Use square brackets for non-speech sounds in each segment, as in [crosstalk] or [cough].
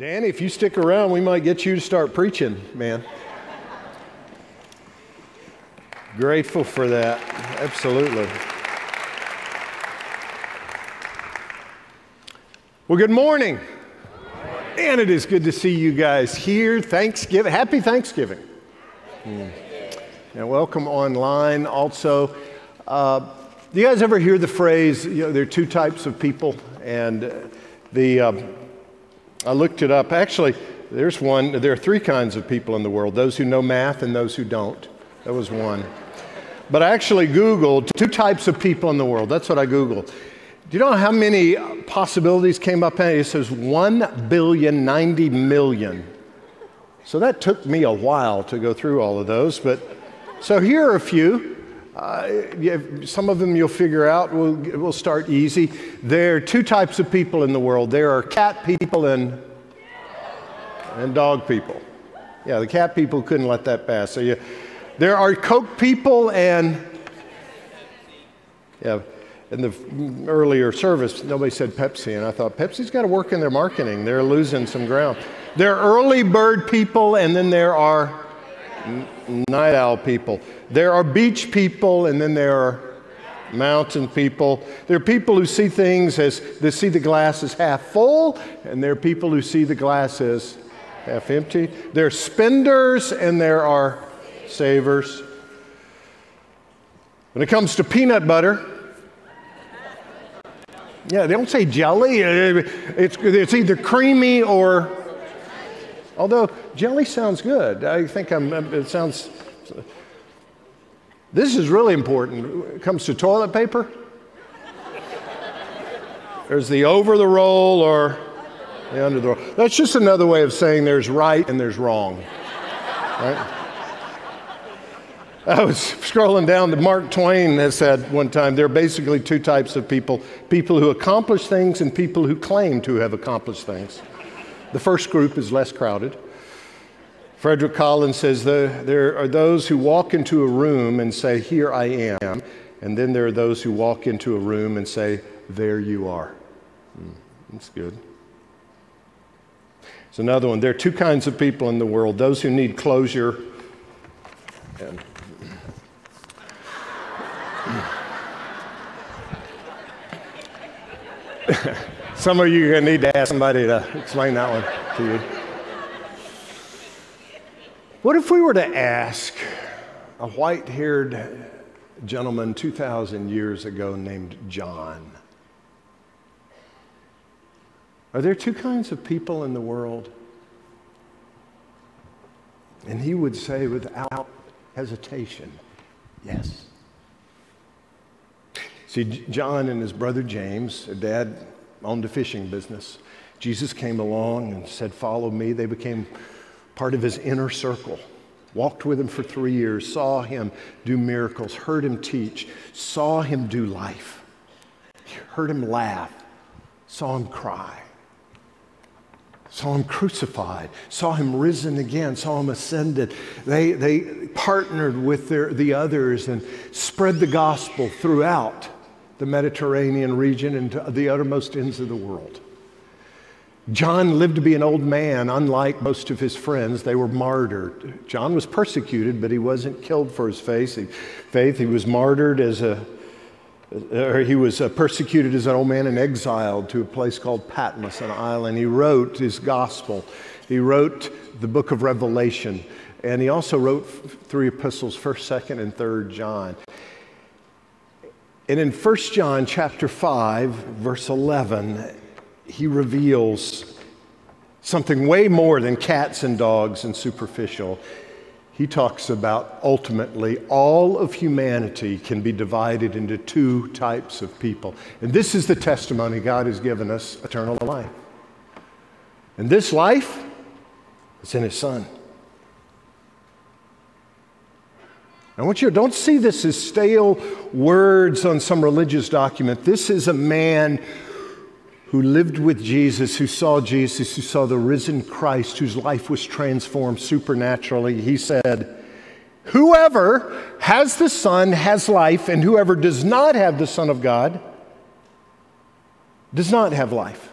Danny, if you stick around, we might get you to start preaching, man. Grateful for that. Absolutely. Well, good morning. And it is good to see you guys here. Thanksgiving. Happy Thanksgiving. Mm. And welcome online also. Uh, do you guys ever hear the phrase, you know, there are two types of people? And the, uh, I looked it up. Actually, there's one. There are three kinds of people in the world those who know math and those who don't. That was one. But I actually Googled two types of people in the world. That's what I Googled. Do you know how many possibilities came up? It says 1 billion 90 million. So that took me a while to go through all of those. But so here are a few. Uh, some of them you'll figure out. We'll, we'll start easy. There are two types of people in the world there are cat people and, and dog people. Yeah, the cat people couldn't let that pass. So there are Coke people and, yeah, in the earlier service, nobody said Pepsi, and I thought Pepsi's got to work in their marketing. They're losing some ground. There are early bird people, and then there are night owl people. There are beach people, and then there are mountain people. There are people who see things as they see the glass as half full, and there are people who see the glass as half empty. There are spenders, and there are savers. When it comes to peanut butter, yeah, they don't say jelly. It's, it's either creamy or Although jelly sounds good. I think I'm, it sounds. This is really important. When it comes to toilet paper, there's the over the roll or the under the roll. That's just another way of saying there's right and there's wrong. Right? I was scrolling down Mark Twain has said one time there are basically two types of people people who accomplish things and people who claim to have accomplished things. The first group is less crowded. Frederick Collins says there are those who walk into a room and say, Here I am. And then there are those who walk into a room and say, There you are. Mm, that's good. It's another one. There are two kinds of people in the world those who need closure and [laughs] Some of you are going to need to ask somebody to explain that one to you. What if we were to ask a white haired gentleman 2,000 years ago named John? Are there two kinds of people in the world? And he would say without hesitation, yes. See, John and his brother James, a dad owned a fishing business. Jesus came along and said, Follow me. They became part of his inner circle. Walked with him for three years, saw him do miracles, heard him teach, saw him do life, heard him laugh, saw him cry, saw him crucified, saw him risen again, saw him ascended. They, they partnered with their, the others and spread the gospel throughout the Mediterranean region and to the uttermost ends of the world. John lived to be an old man, unlike most of his friends. They were martyred. John was persecuted, but he wasn't killed for his faith. He was martyred as a, or he was uh, persecuted as an old man and exiled to a place called Patmos, an island. He wrote his gospel. He wrote the book of Revelation, and he also wrote three epistles, 1st, 2nd, and 3rd John. And in 1 John chapter 5, verse 11, he reveals something way more than cats and dogs and superficial. He talks about ultimately all of humanity can be divided into two types of people. And this is the testimony God has given us eternal life. And this life is in His Son. I want you to don't see this as stale words on some religious document. This is a man who lived with Jesus, who saw Jesus, who saw the risen Christ, whose life was transformed supernaturally. He said, Whoever has the Son has life, and whoever does not have the Son of God does not have life.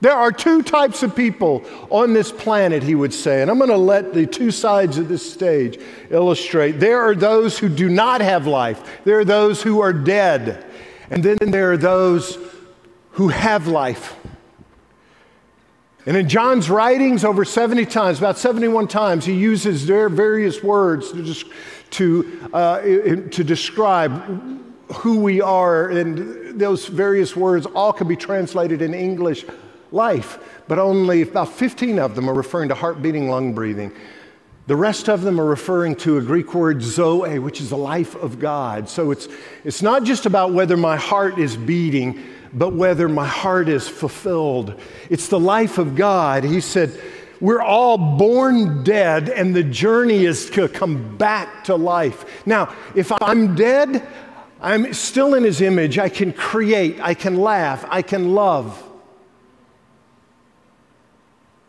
There are two types of people on this planet, he would say, and I'm going to let the two sides of this stage illustrate. There are those who do not have life, there are those who are dead, and then there are those who have life. And in John's writings, over 70 times, about 71 times, he uses their various words to, to, uh, to describe who we are. And those various words all can be translated in English life, but only about 15 of them are referring to heart beating, lung breathing. The rest of them are referring to a Greek word zoe, which is the life of God. So it's, it's not just about whether my heart is beating, but whether my heart is fulfilled. It's the life of God. He said, We're all born dead, and the journey is to come back to life. Now, if I'm dead, I'm still in His image. I can create, I can laugh, I can love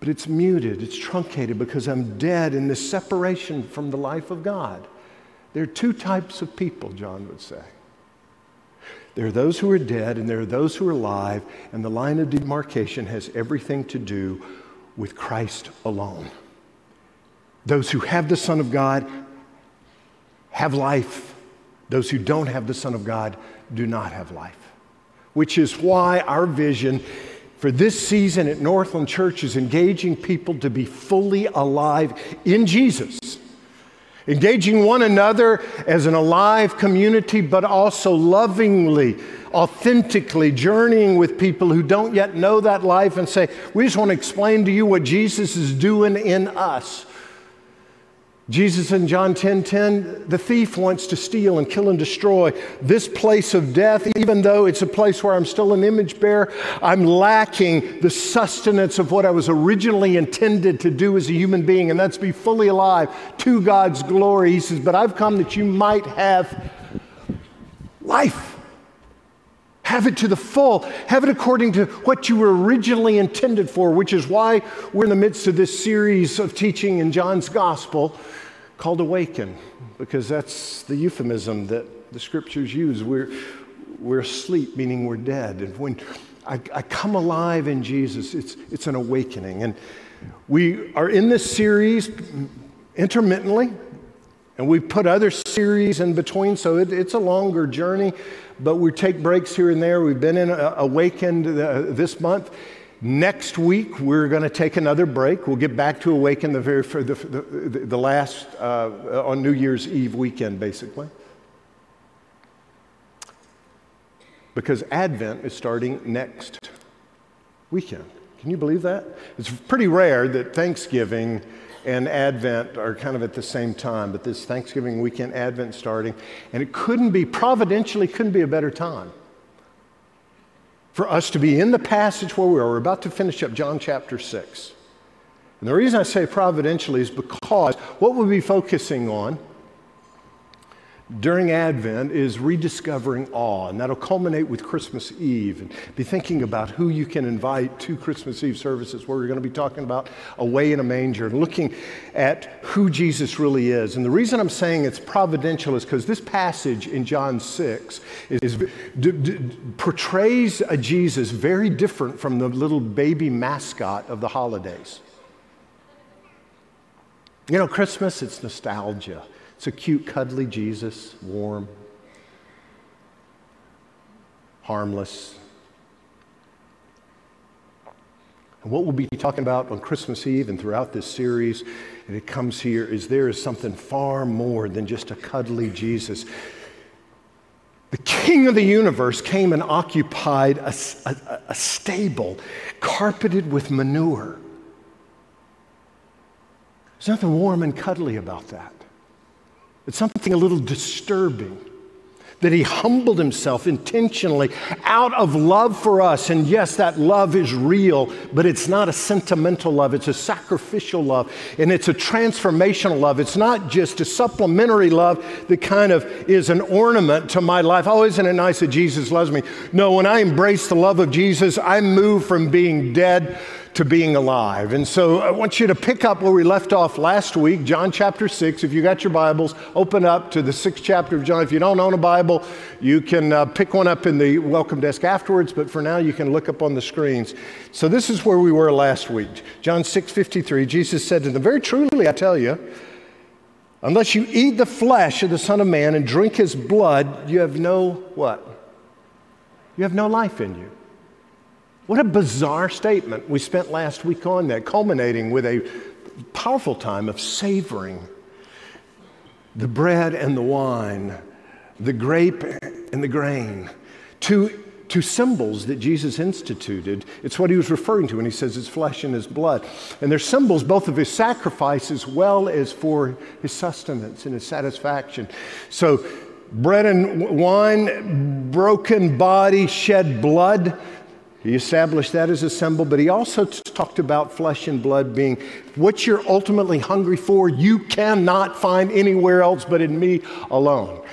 but it's muted, it's truncated because I'm dead in this separation from the life of God. There are two types of people, John would say. There are those who are dead and there are those who are alive, and the line of demarcation has everything to do with Christ alone. Those who have the Son of God have life. Those who don't have the Son of God do not have life. Which is why our vision for this season at Northland Church is engaging people to be fully alive in Jesus. Engaging one another as an alive community, but also lovingly, authentically journeying with people who don't yet know that life and say, We just want to explain to you what Jesus is doing in us. Jesus in John 10 10, the thief wants to steal and kill and destroy this place of death, even though it's a place where I'm still an image bearer. I'm lacking the sustenance of what I was originally intended to do as a human being, and that's be fully alive to God's glory. He says, But I've come that you might have life. Have it to the full. Have it according to what you were originally intended for, which is why we're in the midst of this series of teaching in John's Gospel called awaken, because that's the euphemism that the scriptures use. We're, we're asleep, meaning we're dead. And when I, I come alive in Jesus, it's, it's an awakening. And we are in this series intermittently, and we put other series in between, so it, it's a longer journey, but we take breaks here and there. We've been in uh, Awakened uh, this month. Next week, we're going to take another break. We'll get back to Awaken the, very, the, the, the last, uh, on New Year's Eve weekend, basically. Because Advent is starting next weekend. Can you believe that? It's pretty rare that Thanksgiving and Advent are kind of at the same time, but this Thanksgiving weekend, Advent starting, and it couldn't be, providentially, couldn't be a better time for us to be in the passage where we are. We're about to finish up John chapter 6. And the reason I say providentially is because what we'll be focusing on during Advent is rediscovering awe, and that'll culminate with Christmas Eve. And be thinking about who you can invite to Christmas Eve services, where we're going to be talking about away in a manger and looking at who Jesus really is. And the reason I'm saying it's providential is because this passage in John 6 is, d- d- portrays a Jesus very different from the little baby mascot of the holidays. You know, Christmas, it's nostalgia. It's a cute, cuddly Jesus, warm, harmless. And what we'll be talking about on Christmas Eve and throughout this series, and it comes here, is there is something far more than just a cuddly Jesus. The king of the universe came and occupied a, a, a stable carpeted with manure. There's nothing warm and cuddly about that. It's something a little disturbing that he humbled himself intentionally out of love for us. And yes, that love is real, but it's not a sentimental love, it's a sacrificial love, and it's a transformational love. It's not just a supplementary love that kind of is an ornament to my life. Oh, isn't it nice that Jesus loves me? No, when I embrace the love of Jesus, I move from being dead to being alive. And so I want you to pick up where we left off last week, John chapter 6. If you got your Bibles, open up to the sixth chapter of John. If you don't own a Bible, you can uh, pick one up in the welcome desk afterwards, but for now you can look up on the screens. So this is where we were last week. John 6 53, Jesus said to them, Very truly, I tell you, unless you eat the flesh of the Son of Man and drink his blood, you have no what? You have no life in you. What a bizarre statement. We spent last week on that, culminating with a powerful time of savoring the bread and the wine, the grape and the grain, two, two symbols that Jesus instituted. It's what he was referring to when he says his flesh and his blood. And they're symbols both of his sacrifice as well as for his sustenance and his satisfaction. So, bread and wine, broken body, shed blood. He established that as a symbol, but he also talked about flesh and blood being what you're ultimately hungry for, you cannot find anywhere else but in me alone.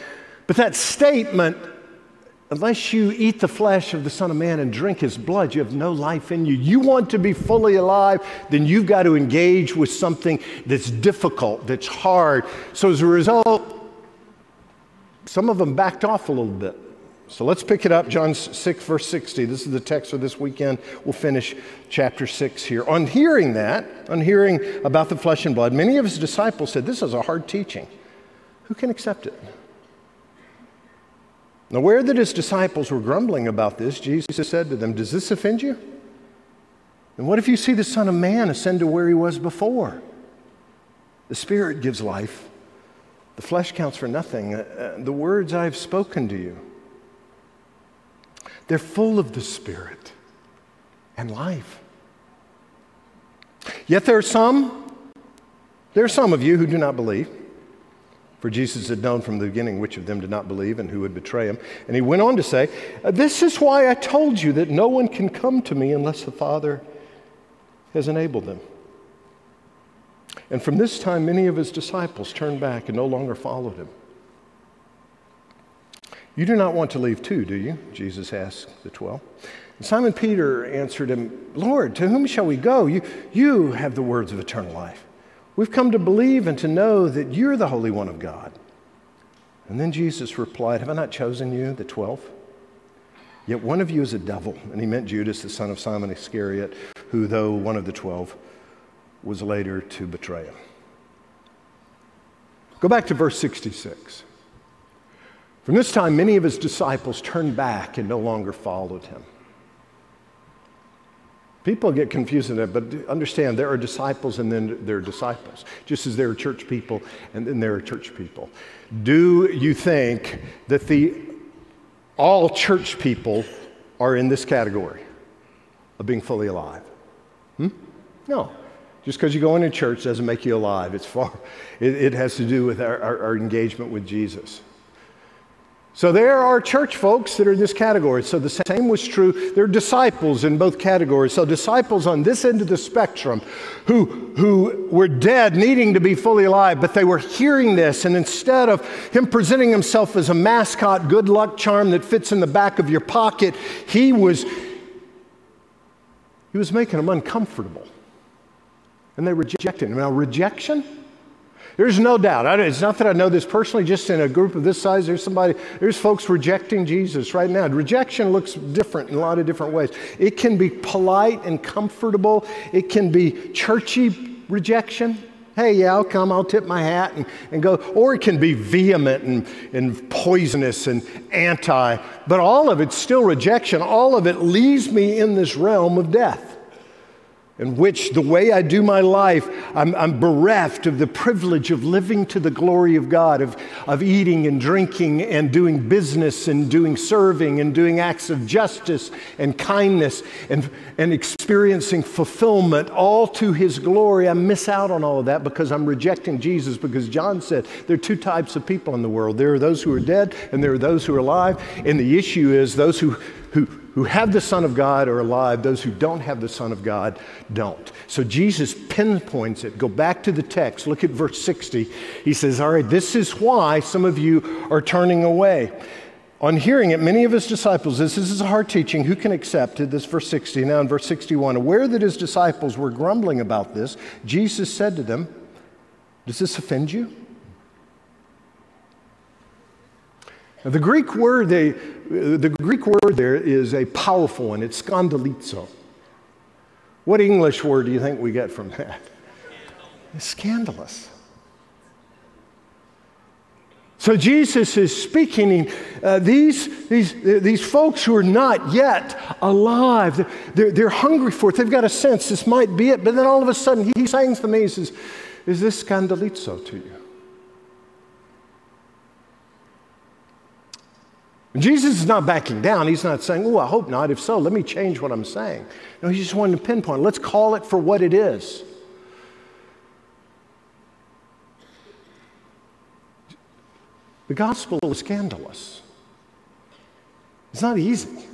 But that statement, unless you eat the flesh of the Son of Man and drink his blood, you have no life in you. You want to be fully alive, then you've got to engage with something that's difficult, that's hard. So as a result, some of them backed off a little bit. So let's pick it up, John 6, verse 60. This is the text for this weekend. We'll finish chapter 6 here. On hearing that, on hearing about the flesh and blood, many of his disciples said, This is a hard teaching. Who can accept it? Now, aware that his disciples were grumbling about this, Jesus said to them, Does this offend you? And what if you see the Son of Man ascend to where he was before? The Spirit gives life, the flesh counts for nothing. Uh, uh the words I've spoken to you, they're full of the Spirit and life. Yet there are some, there are some of you who do not believe. For Jesus had known from the beginning which of them did not believe and who would betray him. And he went on to say, This is why I told you that no one can come to me unless the Father has enabled them. And from this time, many of his disciples turned back and no longer followed him. You do not want to leave too, do you? Jesus asked the twelve. And Simon Peter answered him, Lord, to whom shall we go? You, you have the words of eternal life. We've come to believe and to know that you're the Holy One of God. And then Jesus replied, Have I not chosen you, the twelve? Yet one of you is a devil. And he meant Judas, the son of Simon Iscariot, who, though one of the twelve, was later to betray him. Go back to verse 66. From this time, many of his disciples turned back and no longer followed him. People get confused in that, but understand there are disciples and then there are disciples, just as there are church people and then there are church people. Do you think that the all church people are in this category of being fully alive? Hmm? No. Just because you go into church doesn't make you alive. It's far. It, it has to do with our, our, our engagement with Jesus. So there are church folks that are in this category. So the same was true. There are disciples in both categories. So disciples on this end of the spectrum who, who were dead, needing to be fully alive, but they were hearing this. And instead of him presenting himself as a mascot, good luck charm that fits in the back of your pocket, he was, he was making them uncomfortable. And they rejected him. Now, rejection there's no doubt. It's not that I know this personally, just in a group of this size, there's somebody, there's folks rejecting Jesus right now. Rejection looks different in a lot of different ways. It can be polite and comfortable, it can be churchy rejection. Hey, yeah, I'll come, I'll tip my hat and, and go. Or it can be vehement and, and poisonous and anti. But all of it's still rejection. All of it leaves me in this realm of death in which the way I do my life, I'm, I'm, bereft of the privilege of living to the glory of God, of, of eating and drinking and doing business and doing serving and doing acts of justice and kindness and, and experiencing fulfillment all to His glory. I miss out on all of that because I'm rejecting Jesus. Because John said there are two types of people in the world there are those who are dead and there are those who are alive. And the issue is those who, who, who have the Son of God are alive, those who don't have the Son of God don't. So Jesus pinpoints it. Go back to the text, look at verse 60. He says, All right, this is why some of you are turning away. On hearing it, many of his disciples, this is a hard teaching, who can accept it? This verse 60. Now in verse 61, aware that his disciples were grumbling about this, Jesus said to them, Does this offend you? Now, the Greek word, they, the Greek word there is a powerful one. It's skandalizo. What English word do you think we get from that? It's scandalous. So Jesus is speaking. Uh, these, these, these folks who are not yet alive, they're, they're hungry for it. They've got a sense this might be it. But then all of a sudden, he, he saying to me, he says, Is this scandalizo to you? Jesus is not backing down. He's not saying, Oh, I hope not. If so, let me change what I'm saying. No, he's just wanting to pinpoint. Let's call it for what it is. The gospel is scandalous. It's not easy.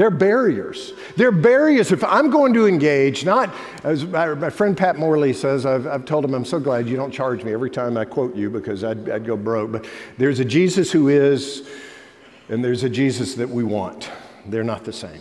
There are barriers. They're barriers. If I'm going to engage, not as my, my friend Pat Morley says, I've, I've, told him, I'm so glad you don't charge me every time I quote you because I'd, I'd go broke. But there's a Jesus who is, and there's a Jesus that we want. They're not the same.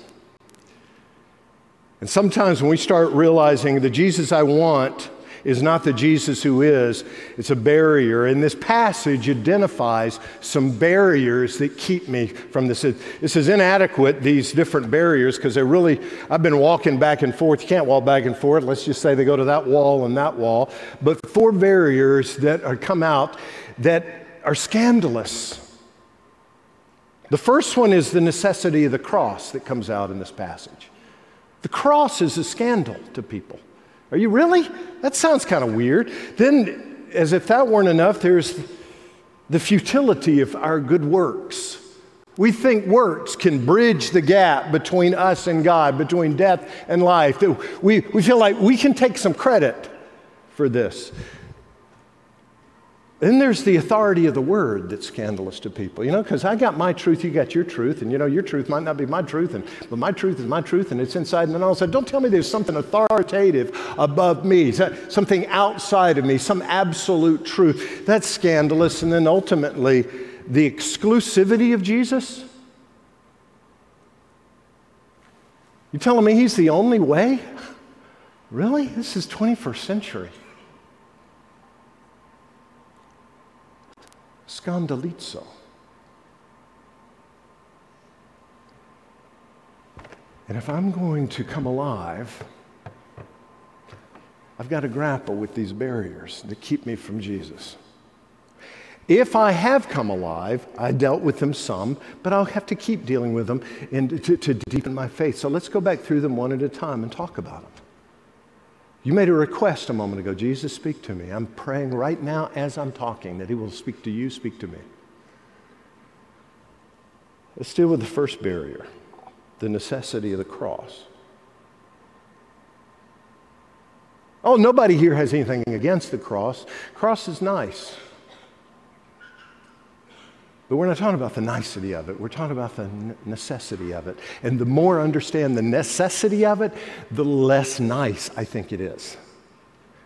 And sometimes when we start realizing the Jesus I want is not the Jesus who is, it's a barrier. And this passage identifies some barriers that keep me from this. This is inadequate, these different barriers, because they're really, I've been walking back and forth. You can't walk back and forth. Let's just say they go to that wall and that wall. But four barriers that are come out that are scandalous. The first one is the necessity of the cross that comes out in this passage. The cross is a scandal to people. Are you really? That sounds kind of weird. Then, as if that weren't enough, there's the futility of our good works. We think works can bridge the gap between us and God, between death and life. We, we feel like we can take some credit for this. Then there's the authority of the word that's scandalous to people, you know, because I got my truth, you got your truth, and you know, your truth might not be my truth, and, but my truth is my truth, and it's inside. And then all of a sudden, don't tell me there's something authoritative above me, something outside of me, some absolute truth. That's scandalous. And then ultimately, the exclusivity of Jesus. You're telling me he's the only way? Really? This is 21st century. Scandalizo. And if I'm going to come alive, I've got to grapple with these barriers that keep me from Jesus. If I have come alive, I dealt with them some, but I'll have to keep dealing with them and to, to deepen my faith. So let's go back through them one at a time and talk about them. You made a request a moment ago Jesus, speak to me. I'm praying right now as I'm talking that He will speak to you, speak to me. Let's deal with the first barrier the necessity of the cross. Oh, nobody here has anything against the cross. Cross is nice. But we're not talking about the nicety of it. We're talking about the necessity of it. And the more I understand the necessity of it, the less nice I think it is.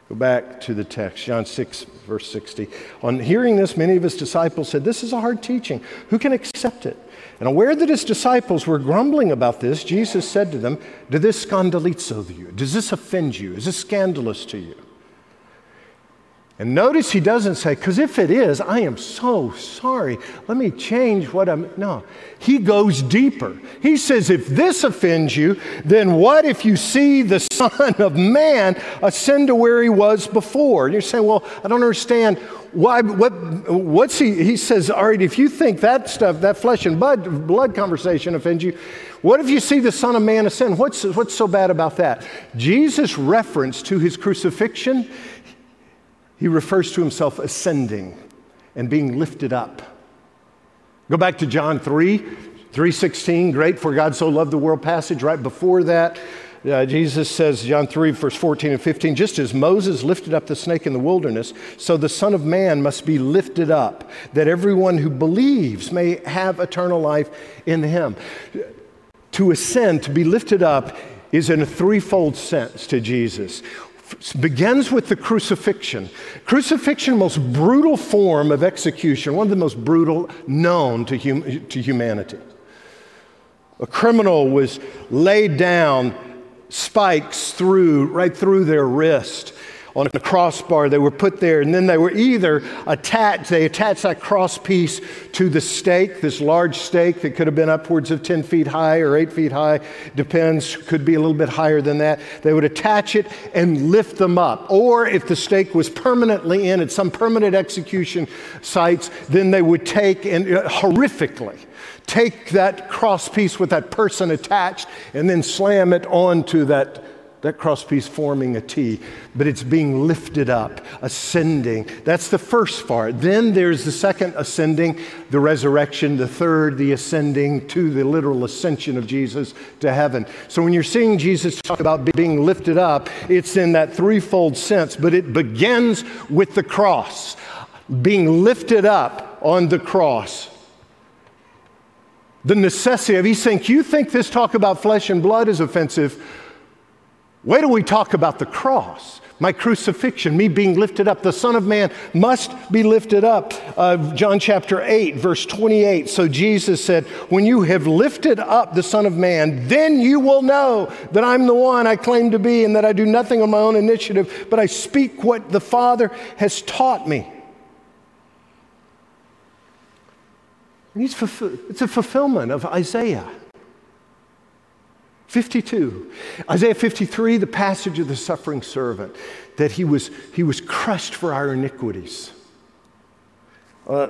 Go back to the text, John 6, verse 60. On hearing this, many of his disciples said, This is a hard teaching. Who can accept it? And aware that his disciples were grumbling about this, Jesus said to them, Does this scandalizo you? Does this offend you? Is this scandalous to you? And notice he doesn't say, because if it is, I am so sorry. Let me change what I'm. No, he goes deeper. He says, if this offends you, then what if you see the Son of Man ascend to where he was before? And you're saying, well, I don't understand. Why, what, what's he? He says, all right, if you think that stuff, that flesh and blood, blood conversation offends you, what if you see the Son of Man ascend? What's, what's so bad about that? Jesus' reference to his crucifixion he refers to himself ascending and being lifted up. Go back to John 3, 316, great for God so loved the world passage. Right before that, uh, Jesus says, John 3, verse 14 and 15, just as Moses lifted up the snake in the wilderness, so the Son of Man must be lifted up, that everyone who believes may have eternal life in him. To ascend, to be lifted up, is in a threefold sense to Jesus. Begins with the crucifixion. Crucifixion, most brutal form of execution, one of the most brutal known to, hum- to humanity. A criminal was laid down, spikes through, right through their wrist on a crossbar. They were put there, and then they were either attached, they attached that cross piece to the stake, this large stake that could have been upwards of 10 feet high or 8 feet high, depends, could be a little bit higher than that. They would attach it and lift them up. Or if the stake was permanently in at some permanent execution sites, then they would take and uh, horrifically take that cross piece with that person attached and then slam it onto that that crosspiece forming a T, but it's being lifted up, ascending. That's the first part. Then there's the second ascending, the resurrection, the third, the ascending to the literal ascension of Jesus to heaven. So when you're seeing Jesus talk about being lifted up, it's in that threefold sense, but it begins with the cross, being lifted up on the cross the necessity of, he's saying, you think this talk about flesh and blood is offensive? Wait till we talk about the cross, my crucifixion, me being lifted up. The Son of Man must be lifted up. Uh, John chapter 8, verse 28. So Jesus said, When you have lifted up the Son of Man, then you will know that I'm the one I claim to be and that I do nothing on my own initiative, but I speak what the Father has taught me. It's a fulfillment of Isaiah. 52. Isaiah 53, the passage of the suffering servant, that he was, he was crushed for our iniquities. Uh,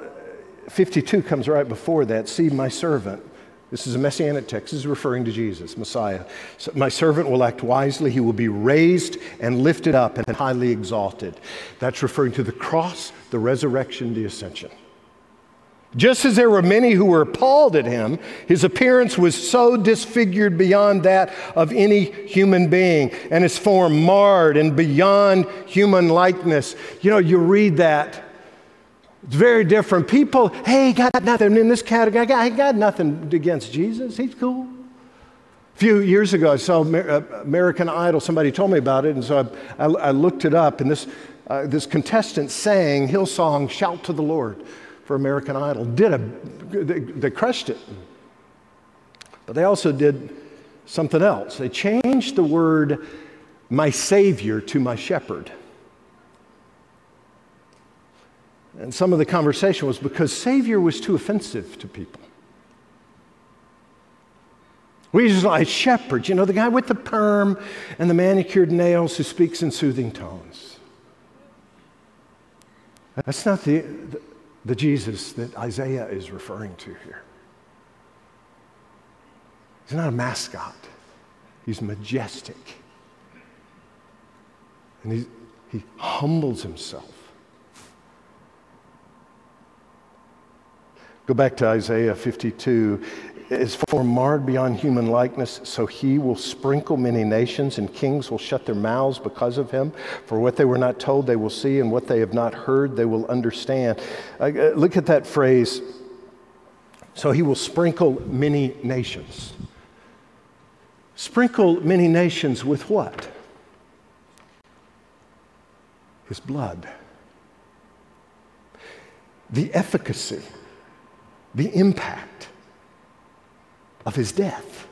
52 comes right before that. See, my servant. This is a messianic text. This is referring to Jesus, Messiah. So my servant will act wisely. He will be raised and lifted up and highly exalted. That's referring to the cross, the resurrection, the ascension. Just as there were many who were appalled at him, his appearance was so disfigured beyond that of any human being, and his form marred and beyond human likeness. You know, you read that. It's very different. People, hey, got nothing in this category. I got nothing against Jesus. He's cool. A few years ago, I saw uh, American Idol. Somebody told me about it, and so I, I, I looked it up. And this, uh, this contestant sang Hillsong, Shout to the Lord for American Idol. Did a, they, they crushed it. But they also did something else. They changed the word my Savior to my shepherd. And some of the conversation was because Savior was too offensive to people. We just like shepherd, you know, the guy with the perm and the manicured nails who speaks in soothing tones. That's not the, the Jesus that Isaiah is referring to here. He's not a mascot, he's majestic. And he, he humbles himself. Go back to Isaiah 52 is form marred beyond human likeness, so he will sprinkle many nations, and kings will shut their mouths because of him. For what they were not told, they will see, and what they have not heard, they will understand. Uh, look at that phrase. So he will sprinkle many nations. Sprinkle many nations with what? His blood. The efficacy, the impact of his death.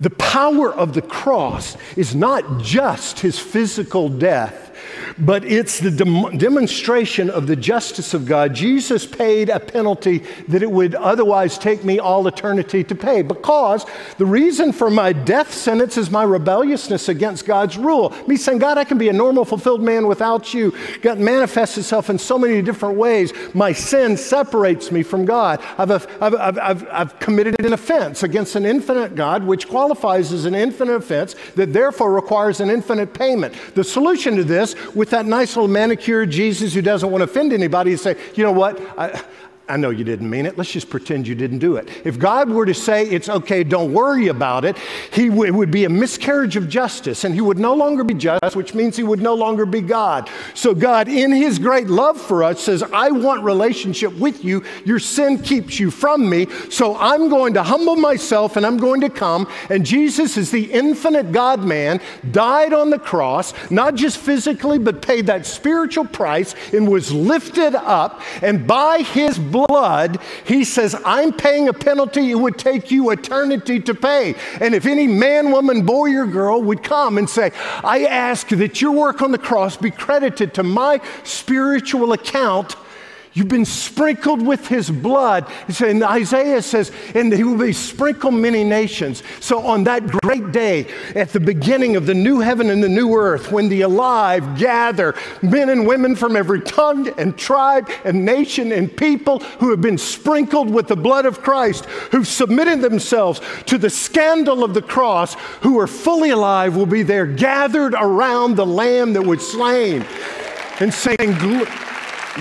The power of the cross is not just his physical death, but it's the dem- demonstration of the justice of God. Jesus paid a penalty that it would otherwise take me all eternity to pay because the reason for my death sentence is my rebelliousness against God's rule. Me saying, God, I can be a normal, fulfilled man without you. God manifests itself in so many different ways. My sin separates me from God. I've, I've, I've, I've, I've committed an offense against an infinite God, which qualifies as an infinite offense that therefore requires an infinite payment. The solution to this, with that nice little manicured Jesus who doesn't want to offend anybody, is say, you know what? I, I know you didn't mean it. Let's just pretend you didn't do it. If God were to say it's okay, don't worry about it, he w- it would be a miscarriage of justice and he would no longer be just, which means he would no longer be God. So God, in his great love for us, says, I want relationship with you. Your sin keeps you from me. So I'm going to humble myself and I'm going to come. And Jesus is the infinite God man, died on the cross, not just physically, but paid that spiritual price and was lifted up. And by his blood, blood, he says, I'm paying a penalty it would take you eternity to pay. And if any man, woman, boy, or girl would come and say, I ask that your work on the cross be credited to my spiritual account You've been sprinkled with his blood. And Isaiah says, and he will be sprinkled many nations. So on that great day, at the beginning of the new heaven and the new earth, when the alive gather men and women from every tongue and tribe and nation and people who have been sprinkled with the blood of Christ, who've submitted themselves to the scandal of the cross, who are fully alive, will be there gathered around the lamb that was slain and saying,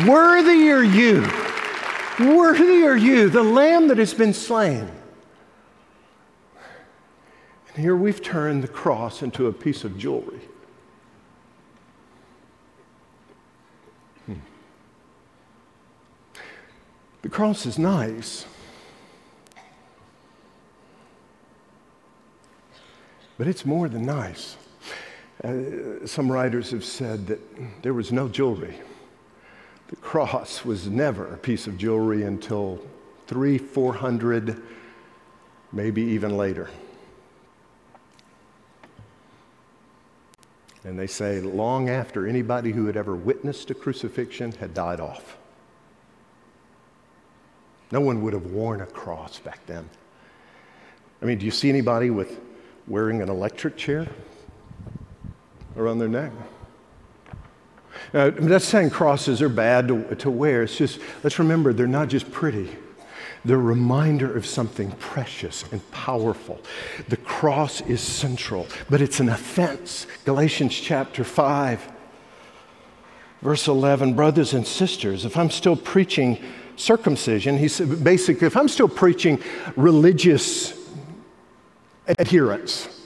Worthy are you. Worthy are you, the lamb that has been slain. And here we've turned the cross into a piece of jewelry. Hmm. The cross is nice. But it's more than nice. Uh, some writers have said that there was no jewelry cross was never a piece of jewelry until three, four hundred, maybe even later. And they say long after anybody who had ever witnessed a crucifixion had died off. No one would have worn a cross back then. I mean, do you see anybody with wearing an electric chair around their neck? Uh, I'm not saying crosses are bad to, to wear. It's just, let's remember, they're not just pretty. They're a reminder of something precious and powerful. The cross is central, but it's an offense. Galatians chapter 5, verse 11 Brothers and sisters, if I'm still preaching circumcision, he said basically, if I'm still preaching religious adherence,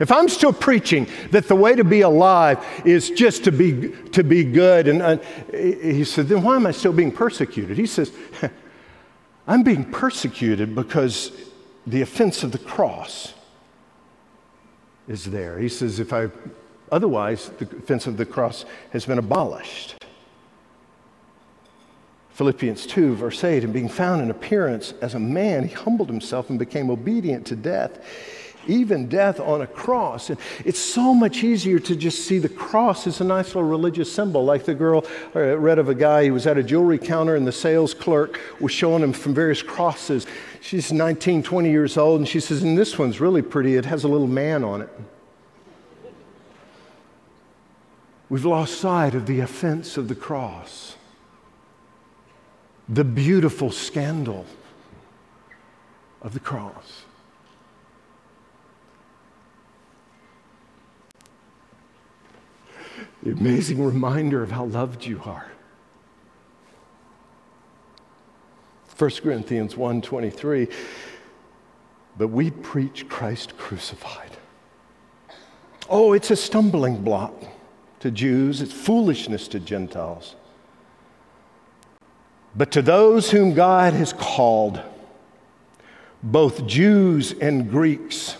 if I'm still preaching that the way to be alive is just to be, to be good, and uh, he said, then why am I still being persecuted? He says, [laughs] I'm being persecuted because the offense of the cross is there. He says, if I, otherwise, the offense of the cross has been abolished. Philippians 2, verse 8, and being found in appearance as a man, he humbled himself and became obedient to death even death on a cross. And it's so much easier to just see the cross as a nice little religious symbol. Like the girl I read of a guy, who was at a jewelry counter, and the sales clerk was showing him from various crosses. She's 19, 20 years old, and she says, And this one's really pretty. It has a little man on it. We've lost sight of the offense of the cross, the beautiful scandal of the cross. The amazing reminder of how loved you are. 1 Corinthians 1:23 but we preach Christ crucified. Oh, it's a stumbling block to Jews, it's foolishness to Gentiles. But to those whom God has called, both Jews and Greeks,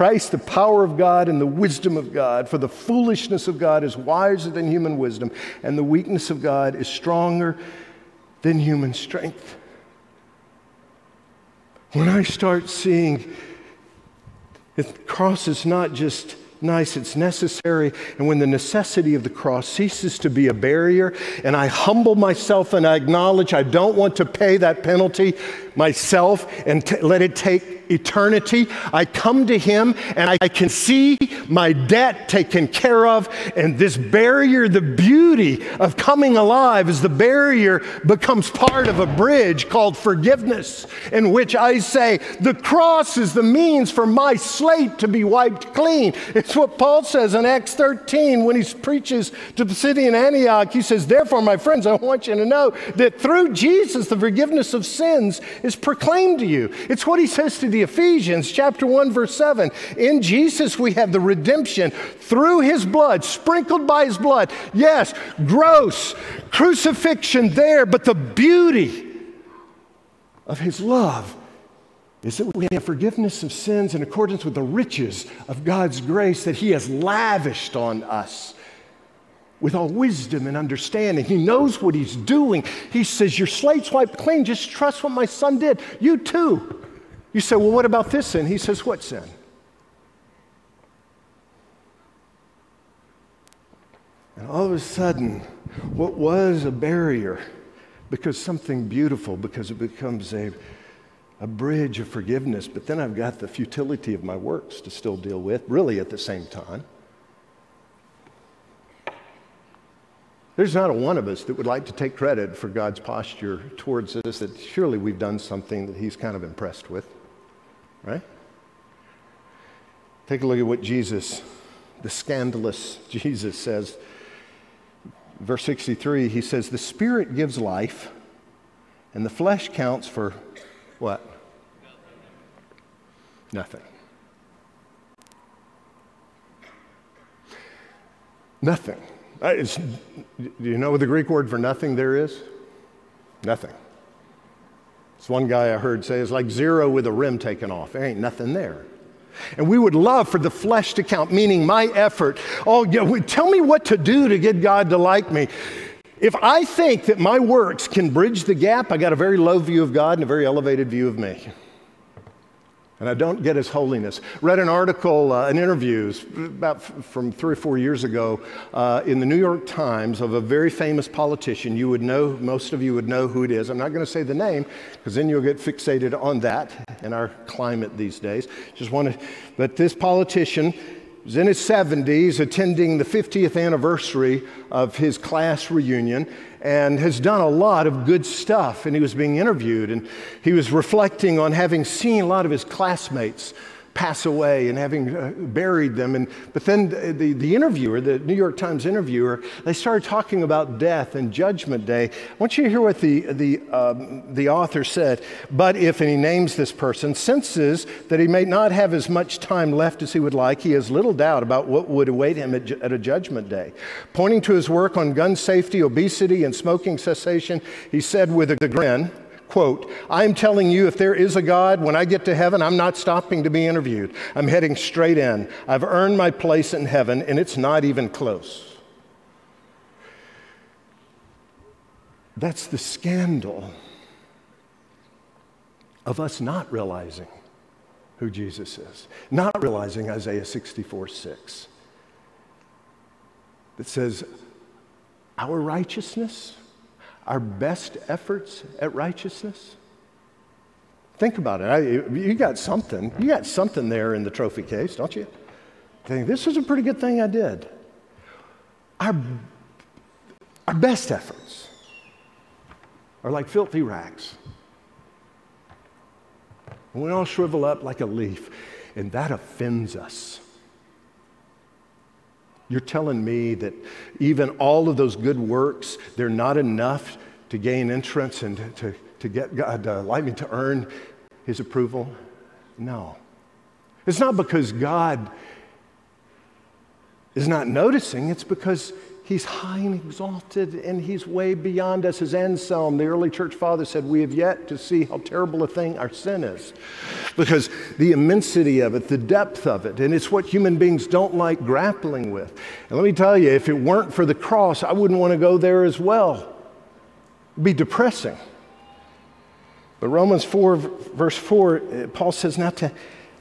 Christ, the power of God and the wisdom of God. For the foolishness of God is wiser than human wisdom, and the weakness of God is stronger than human strength. When I start seeing the cross is not just nice, it's necessary. And when the necessity of the cross ceases to be a barrier, and I humble myself and I acknowledge I don't want to pay that penalty myself and t- let it take eternity. I come to Him and I can see my debt taken care of. And this barrier, the beauty of coming alive, is the barrier becomes part of a bridge called forgiveness, in which I say, the cross is the means for my slate to be wiped clean. It's what Paul says in Acts 13 when he preaches to the city in Antioch. He says, Therefore, my friends, I want you to know that through Jesus, the forgiveness of sins is proclaimed to you. It's what he says to the Ephesians, chapter 1, verse 7. In Jesus, we have the redemption through his blood, sprinkled by his blood. Yes, gross crucifixion there, but the beauty of his love is that we have forgiveness of sins in accordance with the riches of God's grace that he has lavished on us with all wisdom and understanding. He knows what he's doing. He says, Your slate's wiped clean. Just trust what my son did. You too. You say, Well, what about this sin? He says, What sin? And all of a sudden, what was a barrier because something beautiful, because it becomes a, a bridge of forgiveness, but then I've got the futility of my works to still deal with, really at the same time. There's not a one of us that would like to take credit for God's posture towards us that surely we've done something that He's kind of impressed with, right? Take a look at what Jesus, the scandalous Jesus, says. Verse 63, he says, The Spirit gives life, and the flesh counts for what? Nothing. Nothing. Uh, do you know what the Greek word for nothing there is? Nothing. It's one guy I heard say it's like zero with a rim taken off. There ain't nothing there. And we would love for the flesh to count, meaning my effort. Oh, yeah, we, tell me what to do to get God to like me. If I think that my works can bridge the gap, I got a very low view of God and a very elevated view of me and I don't get his holiness. Read an article, uh, an interview about f- from three or four years ago uh, in the New York Times of a very famous politician. You would know, most of you would know who it is. I'm not going to say the name because then you'll get fixated on that in our climate these days. Just want to, but this politician was in his 70s attending the 50th anniversary of his class reunion and has done a lot of good stuff. And he was being interviewed, and he was reflecting on having seen a lot of his classmates pass away and having uh, buried them. And, but then the, the interviewer, the New York Times interviewer, they started talking about death and Judgment Day. I want you to hear what the, the, um, the author said. But if, and he names this person, senses that he may not have as much time left as he would like, he has little doubt about what would await him at, at a Judgment Day. Pointing to his work on gun safety, obesity, and smoking cessation, he said with a grin, Quote, I'm telling you, if there is a God, when I get to heaven, I'm not stopping to be interviewed. I'm heading straight in. I've earned my place in heaven, and it's not even close. That's the scandal of us not realizing who Jesus is, not realizing Isaiah 64 6 that says, Our righteousness our best efforts at righteousness? Think about it. I, you got something. You got something there in the trophy case, don't you? Think, this is a pretty good thing I did. Our, our best efforts are like filthy rags. And we all shrivel up like a leaf, and that offends us. You're telling me that even all of those good works, they're not enough to gain entrance and to, to, get God to like me to earn his approval? No. It's not because God is not noticing, it's because He's high and exalted and he's way beyond us. As Anselm, the early church father, said, We have yet to see how terrible a thing our sin is. Because the immensity of it, the depth of it, and it's what human beings don't like grappling with. And let me tell you, if it weren't for the cross, I wouldn't want to go there as well. It'd be depressing. But Romans 4, verse 4, uh, Paul says, Now to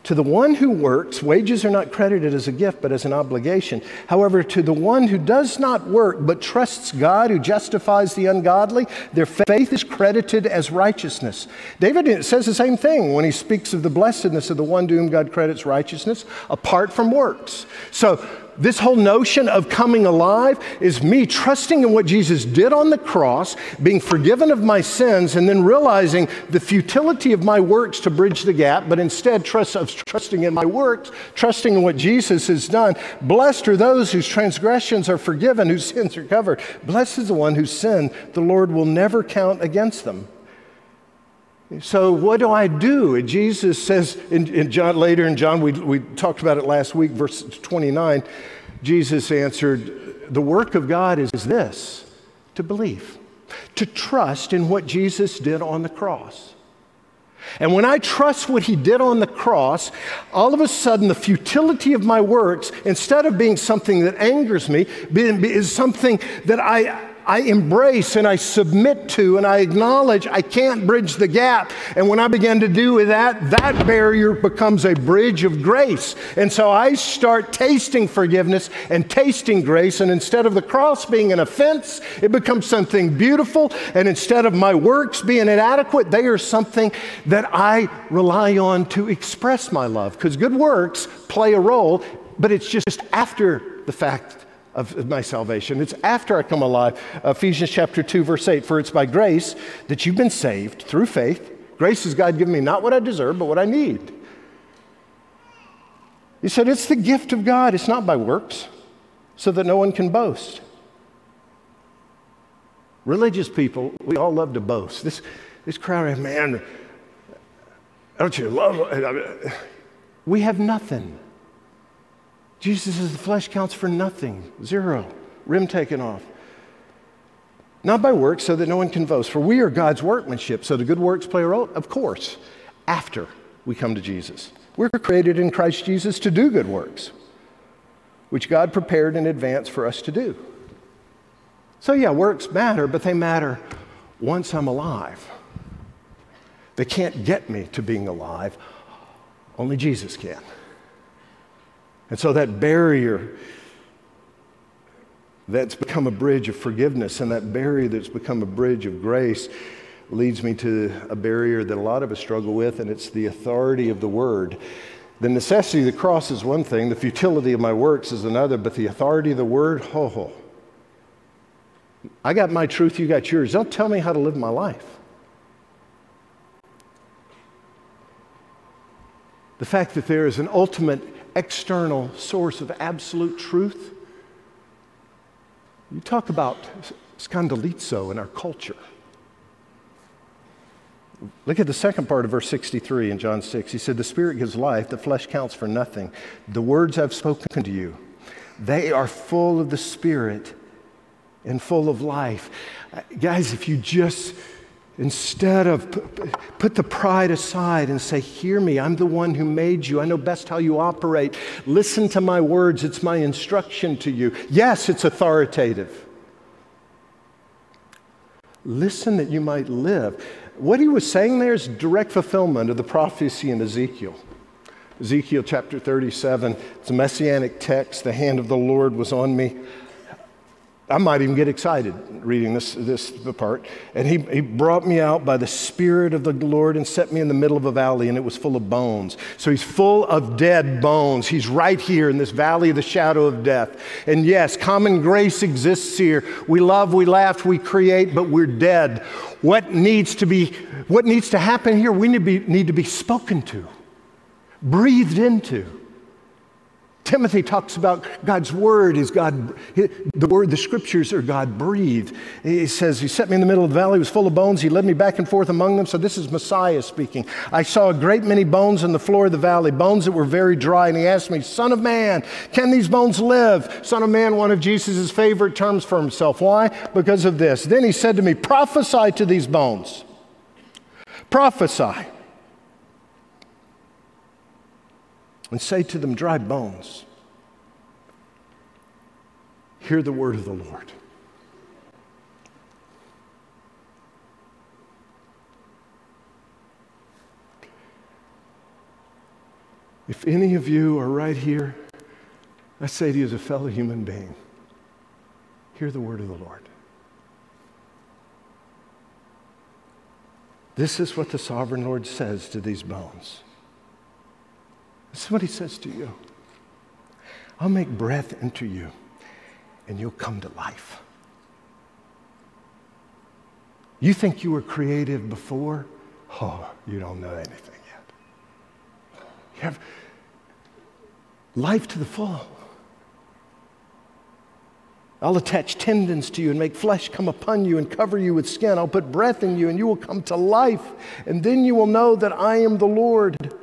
To the one who works, wages are not credited as a gift, but as an obligation. However, to the one who does not work, but trusts God who justifies the ungodly, their faith is credited as righteousness. David says the same thing when he speaks of the blessedness of the one to whom God credits righteousness apart from works. So, this whole notion of coming alive is me trusting in what Jesus did on the cross, being forgiven of my sins, and then realizing the futility of my works to bridge the gap, but instead trust, of trusting in my works, trusting in what Jesus has done. Blessed are those whose transgressions are forgiven, whose sins are covered. Blessed is the one whose sin the Lord will never count against them. So, what do I do? Jesus says in, in John, later in John, we, we talked about it last week, verse 29. Jesus answered, The work of God is this to believe, to trust in what Jesus did on the cross. And when I trust what he did on the cross, all of a sudden the futility of my works, instead of being something that angers me, is something that I, I embrace and I submit to and I acknowledge I can't bridge the gap. And when I begin to do that, that barrier becomes a bridge of grace. And so I start tasting forgiveness and tasting grace. And instead of the cross being an offense, it becomes something beautiful. And instead of my works being inadequate, they are something that I rely on to express my love. Because good works play a role, but it's just after the fact of my salvation. It's after I come alive. Ephesians chapter 2, verse 8 For it's by grace that you've been saved through faith. Grace is God giving me not what I deserve, but what I need. He said, It's the gift of God, it's not by works, so that no one can boast. Religious people, we all love to boast. This, this crowd, man, don't you love? We have nothing. Jesus says the flesh counts for nothing, zero, rim taken off. Not by works, so that no one can boast. For we are God's workmanship, so the good works play a role, of course, after we come to Jesus. We're created in Christ Jesus to do good works, which God prepared in advance for us to do. So, yeah, works matter, but they matter once I'm alive. They can't get me to being alive, only Jesus can. And so that barrier that's become a bridge of forgiveness and that barrier that's become a bridge of grace leads me to a barrier that a lot of us struggle with, and it's the authority of the word. The necessity of the cross is one thing, the futility of my works is another, but the authority of the word, ho ho. I got my truth, you got yours. Don't tell me how to live my life. The fact that there is an ultimate external source of absolute truth. You talk about scandalizo in our culture. Look at the second part of verse 63 in John 6. He said, The Spirit gives life, the flesh counts for nothing. The words I've spoken to you, they are full of the Spirit and full of life. Uh, guys, if you just Instead of put the pride aside and say, Hear me, I'm the one who made you. I know best how you operate. Listen to my words, it's my instruction to you. Yes, it's authoritative. Listen that you might live. What he was saying there is direct fulfillment of the prophecy in Ezekiel. Ezekiel chapter 37, it's a messianic text. The hand of the Lord was on me. I might even get excited reading this, this part. And he, he brought me out by the Spirit of the Lord and set me in the middle of a valley, and it was full of bones. So he's full of dead bones. He's right here in this valley of the shadow of death. And yes, common grace exists here. We love, we laugh, we create, but we're dead. What needs to be, what needs to happen here? We need to be, need to be spoken to, breathed into. Timothy talks about God's word is God, the word, the scriptures are God breathed. He says, He set me in the middle of the valley, it was full of bones. He led me back and forth among them. So this is Messiah speaking. I saw a great many bones in the floor of the valley, bones that were very dry. And he asked me, Son of man, can these bones live? Son of man, one of Jesus' favorite terms for himself. Why? Because of this. Then he said to me, Prophesy to these bones. Prophesy. And say to them, Dry bones, hear the word of the Lord. If any of you are right here, I say to you as a fellow human being, hear the word of the Lord. This is what the sovereign Lord says to these bones. This is what he says to you. I'll make breath into you, and you'll come to life. You think you were creative before? Oh, you don't know anything yet. You have life to the full. I'll attach tendons to you and make flesh come upon you and cover you with skin. I'll put breath in you and you will come to life. And then you will know that I am the Lord.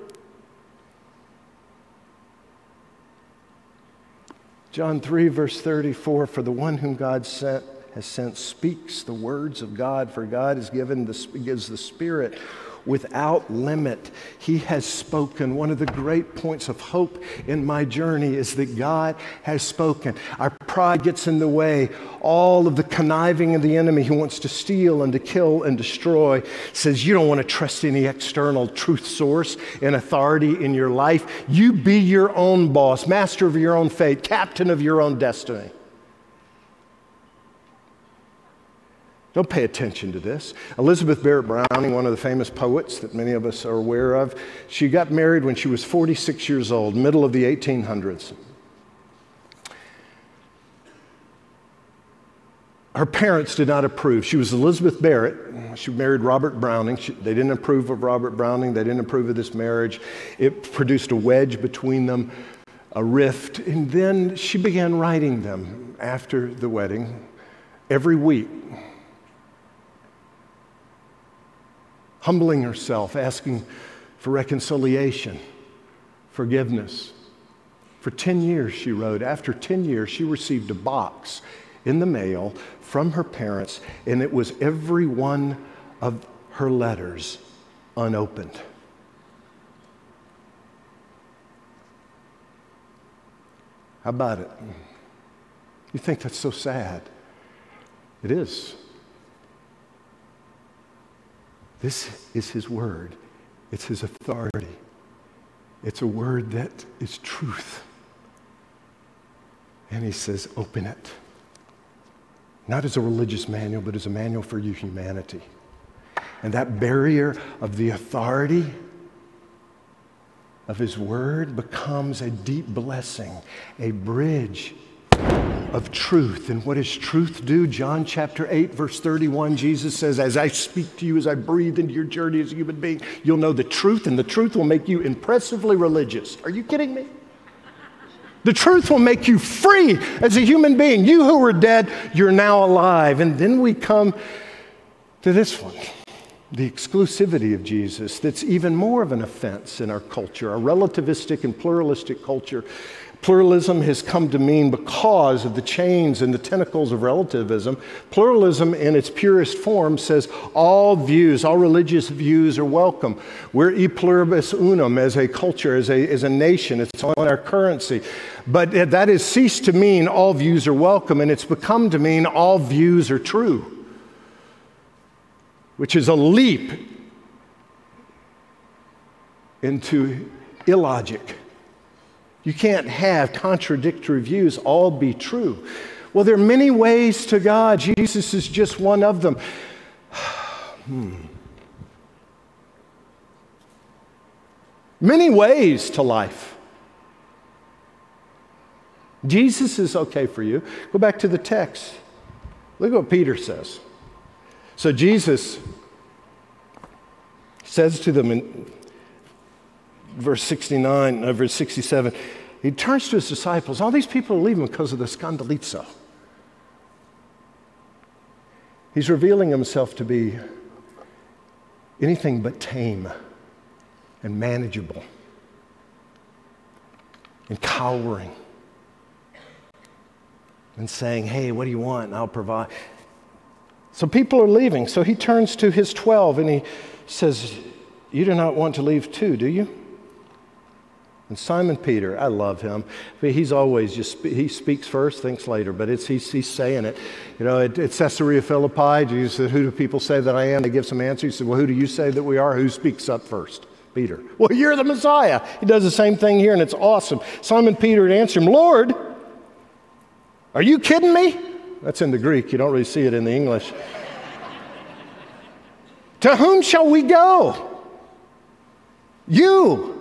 John 3, verse 34 For the one whom God sent has sent speaks the words of God, for God has given the, gives the Spirit without limit. He has spoken. One of the great points of hope in my journey is that God has spoken. Our pride gets in the way. All of the conniving of the enemy who wants to steal and to kill and destroy says you don't want to trust any external truth source and authority in your life. You be your own boss, master of your own fate, captain of your own destiny. Don't pay attention to this. Elizabeth Barrett Browning, one of the famous poets that many of us are aware of, she got married when she was 46 years old, middle of the 1800s. Her parents did not approve. She was Elizabeth Barrett. She married Robert Browning. She, they didn't approve of Robert Browning. They didn't approve of this marriage. It produced a wedge between them, a rift. And then she began writing them after the wedding every week humbling herself, asking for reconciliation, forgiveness. For 10 years, she wrote. After 10 years, she received a box in the mail from her parents, and it was every one of her letters unopened. How about it? You think that's so sad? It is. This is His word, it's His authority. It's a word that is truth. And He says, open it. Not as a religious manual, but as a manual for your humanity. And that barrier of the authority of His Word becomes a deep blessing, a bridge of truth. And what does truth do? John chapter 8, verse 31, Jesus says, As I speak to you, as I breathe into your journey as a human being, you'll know the truth, and the truth will make you impressively religious. Are you kidding me? The truth will make you free as a human being. You who were dead, you're now alive. And then we come to this one the exclusivity of Jesus, that's even more of an offense in our culture, a relativistic and pluralistic culture Pluralism has come to mean because of the chains and the tentacles of relativism. Pluralism, in its purest form, says all views, all religious views are welcome. We're e pluribus unum as a culture, as a, as a nation. It's on our currency. But that has ceased to mean all views are welcome, and it's become to mean all views are true, which is a leap into illogic. You can't have contradictory views all be true. Well, there are many ways to God. Jesus is just one of them. [sighs] hmm. Many ways to life. Jesus is okay for you. Go back to the text. Look at what Peter says. So Jesus says to them in verse 69, uh, verse 67, he turns to his disciples. All these people are leaving because of the scandalizo. He's revealing himself to be anything but tame and manageable and cowering and saying, Hey, what do you want? I'll provide. So people are leaving. So he turns to his 12 and he says, You do not want to leave too, do you? And Simon Peter, I love him. He's always just, he speaks first, thinks later, but it's, he's, he's saying it. You know, at, at Caesarea Philippi, Jesus said, Who do people say that I am? They give some answer. He said, Well, who do you say that we are? Who speaks up first? Peter. Well, you're the Messiah. He does the same thing here, and it's awesome. Simon Peter would answer him, Lord, are you kidding me? That's in the Greek. You don't really see it in the English. [laughs] to whom shall we go? You.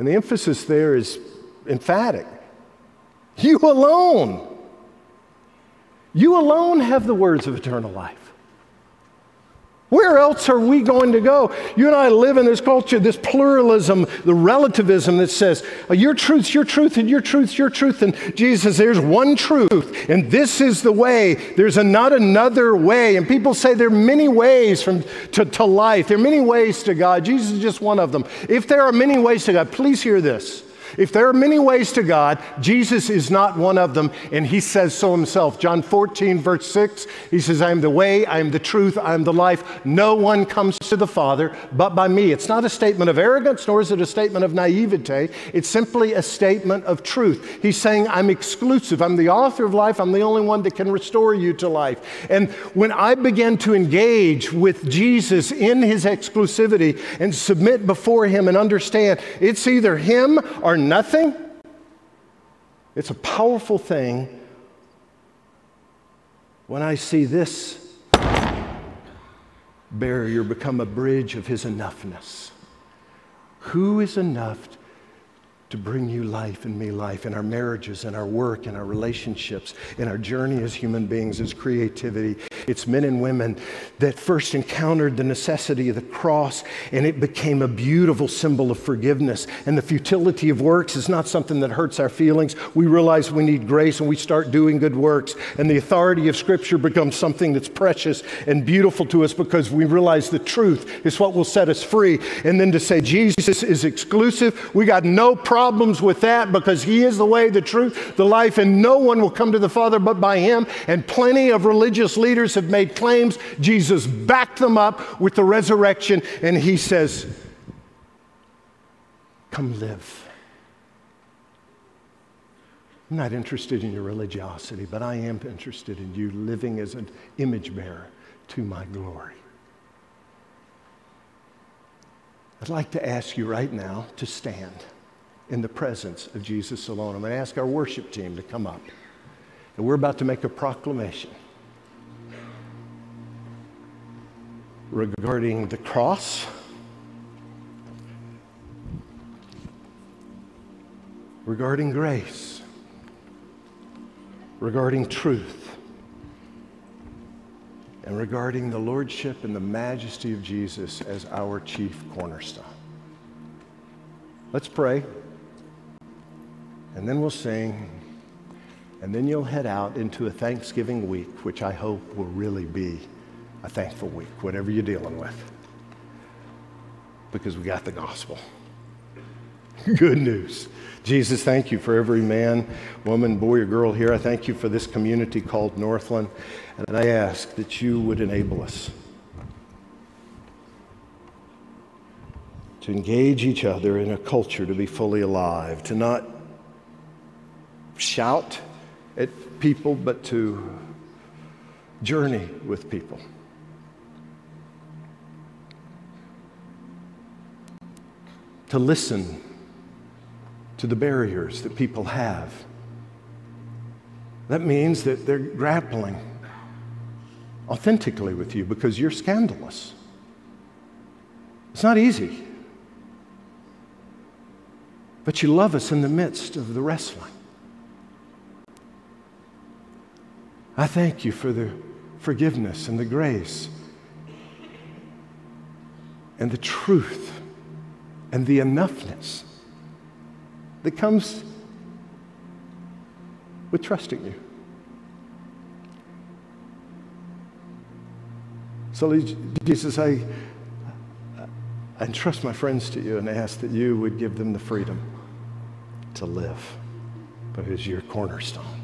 And the emphasis there is emphatic. You alone. You alone have the words of eternal life. Where else are we going to go? You and I live in this culture, this pluralism, the relativism that says, oh, your truth's your truth, and your truth's your truth. And Jesus there's one truth, and this is the way. There's a, not another way. And people say there are many ways from, to, to life, there are many ways to God. Jesus is just one of them. If there are many ways to God, please hear this. If there are many ways to God, Jesus is not one of them, and he says so himself. John 14, verse 6, he says, I am the way, I am the truth, I am the life. No one comes to the Father but by me. It's not a statement of arrogance, nor is it a statement of naivete. It's simply a statement of truth. He's saying, I'm exclusive. I'm the author of life. I'm the only one that can restore you to life. And when I begin to engage with Jesus in his exclusivity and submit before him and understand it's either him or nothing, it's a powerful thing when I see this barrier become a bridge of his enoughness. Who is enough to bring you life and me life in our marriages, in our work, in our relationships, in our journey as human beings, as creativity. It's men and women that first encountered the necessity of the cross and it became a beautiful symbol of forgiveness. And the futility of works is not something that hurts our feelings. We realize we need grace and we start doing good works. And the authority of Scripture becomes something that's precious and beautiful to us because we realize the truth is what will set us free. And then to say Jesus is exclusive, we got no problem problems with that because He is the way, the truth, the life, and no one will come to the Father but by Him. And plenty of religious leaders have made claims. Jesus backed them up with the resurrection, and He says, Come live. I'm not interested in your religiosity, but I am interested in you living as an image bearer to my glory. I'd like to ask you right now to stand in the presence of Jesus alone. I'm going to ask our worship team to come up. And we're about to make a proclamation regarding the cross, regarding grace, regarding truth, and regarding the lordship and the majesty of Jesus as our chief cornerstone. Let's pray. And then we'll sing. And then you'll head out into a Thanksgiving week, which I hope will really be a thankful week, whatever you're dealing with. Because we got the gospel. [laughs] Good news. Jesus, thank you for every man, woman, boy, or girl here. I thank you for this community called Northland. And I ask that you would enable us to engage each other in a culture to be fully alive, to not shout at people, but to journey with people. To listen to the barriers that people have. That means that they're grappling authentically with you because you're scandalous. It's not easy. But you love us in the midst of the wrestling. I thank you for the forgiveness and the grace and the truth and the enoughness that comes with trusting you. So, Jesus, I, I entrust my friends to you and ask that you would give them the freedom to live because you're cornerstone.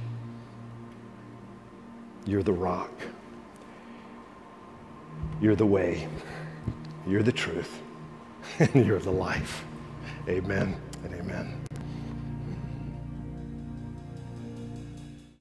You're the rock. You're the way. You're the truth. [laughs] And you're the life. Amen and amen.